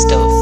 Stove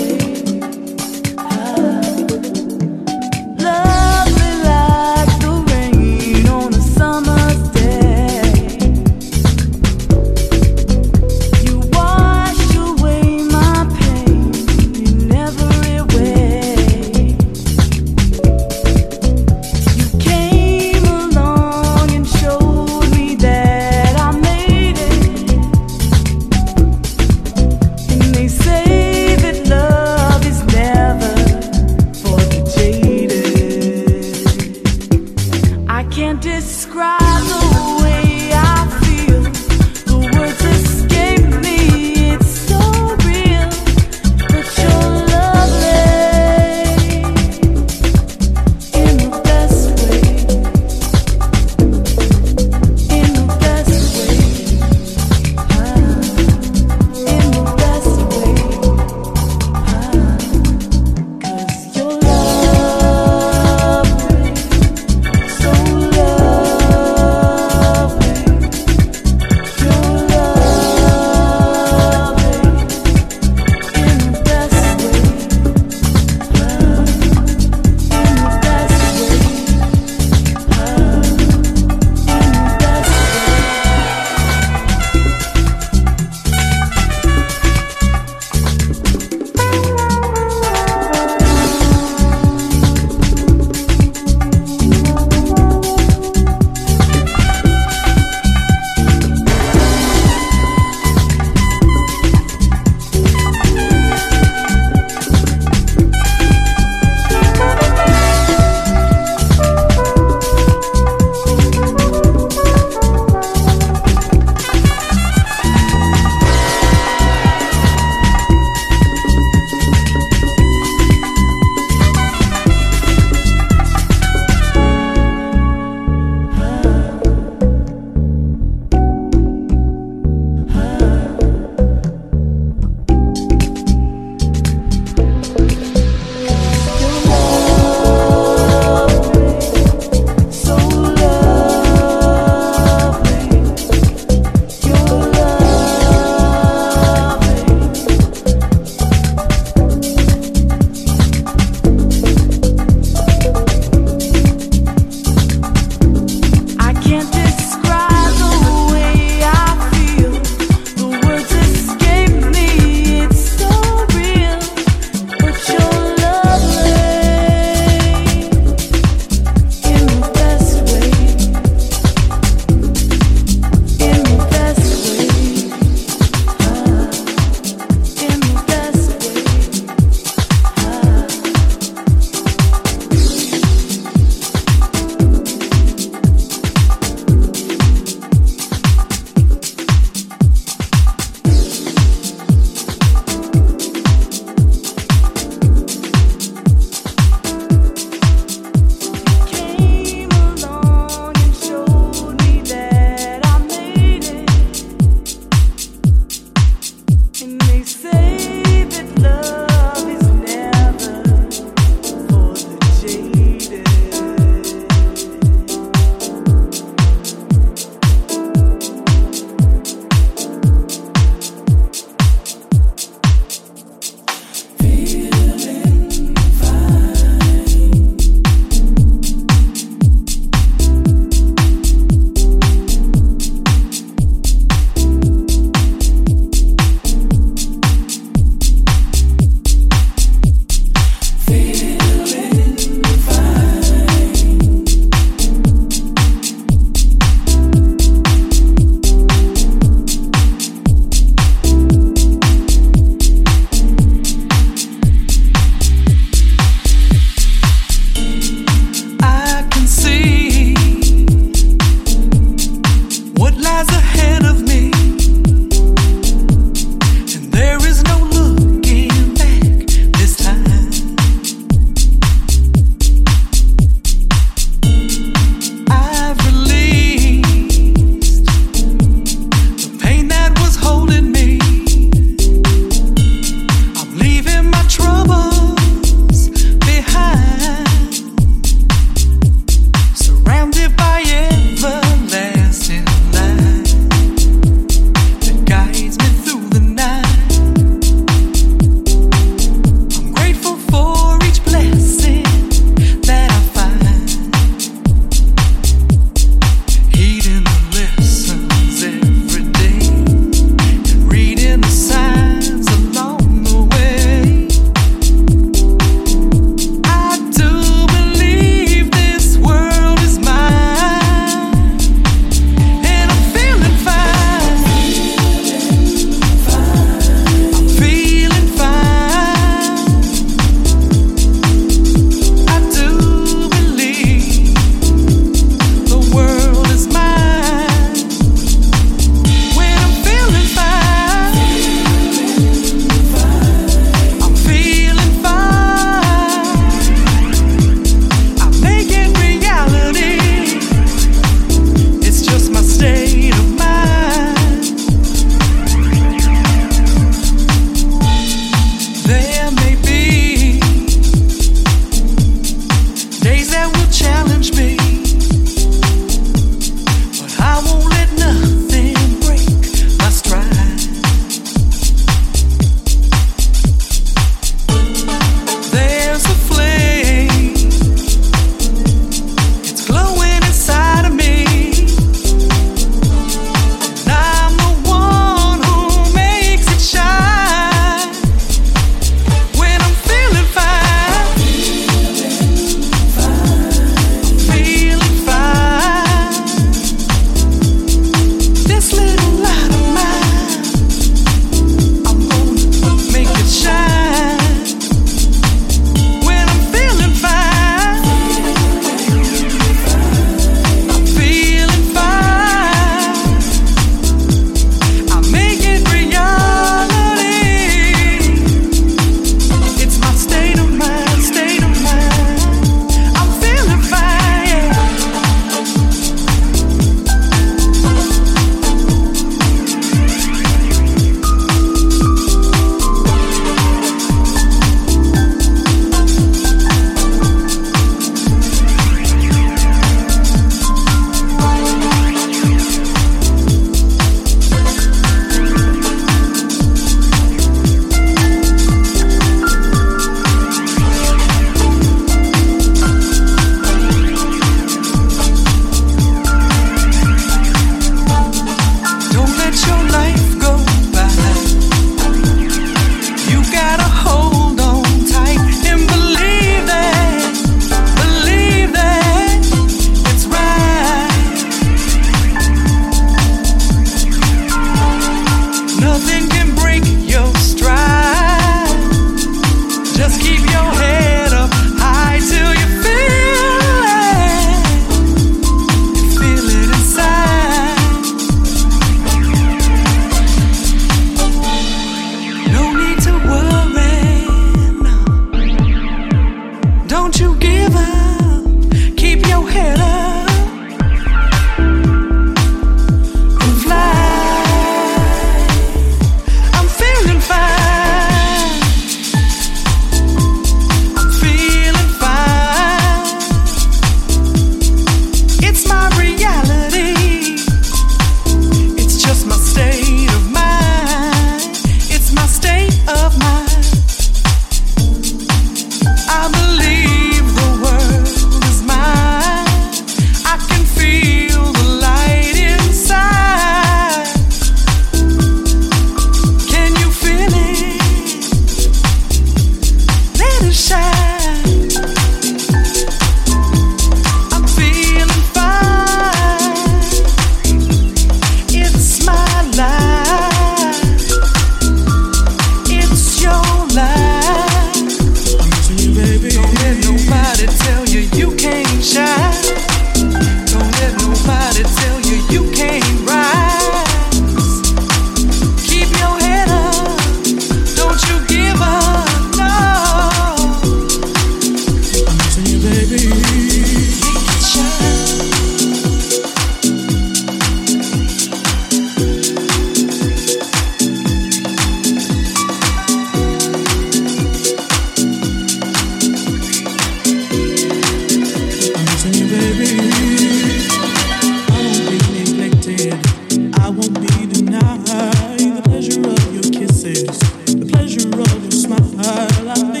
I just don't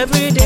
every day.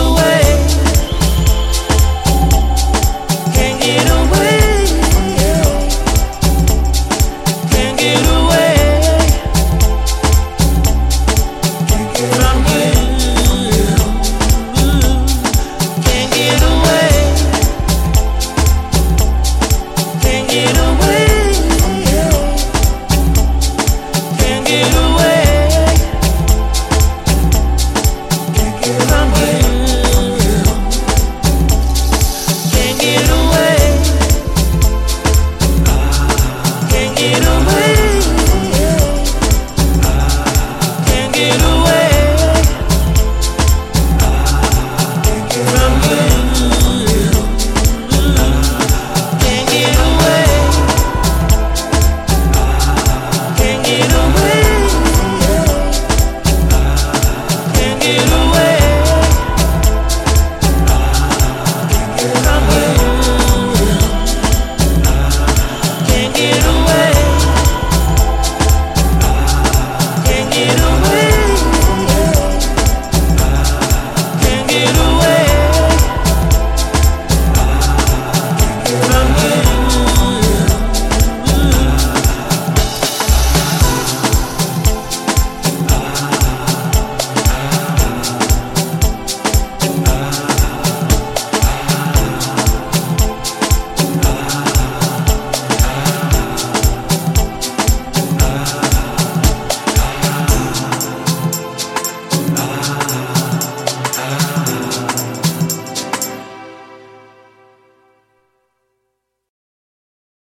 away.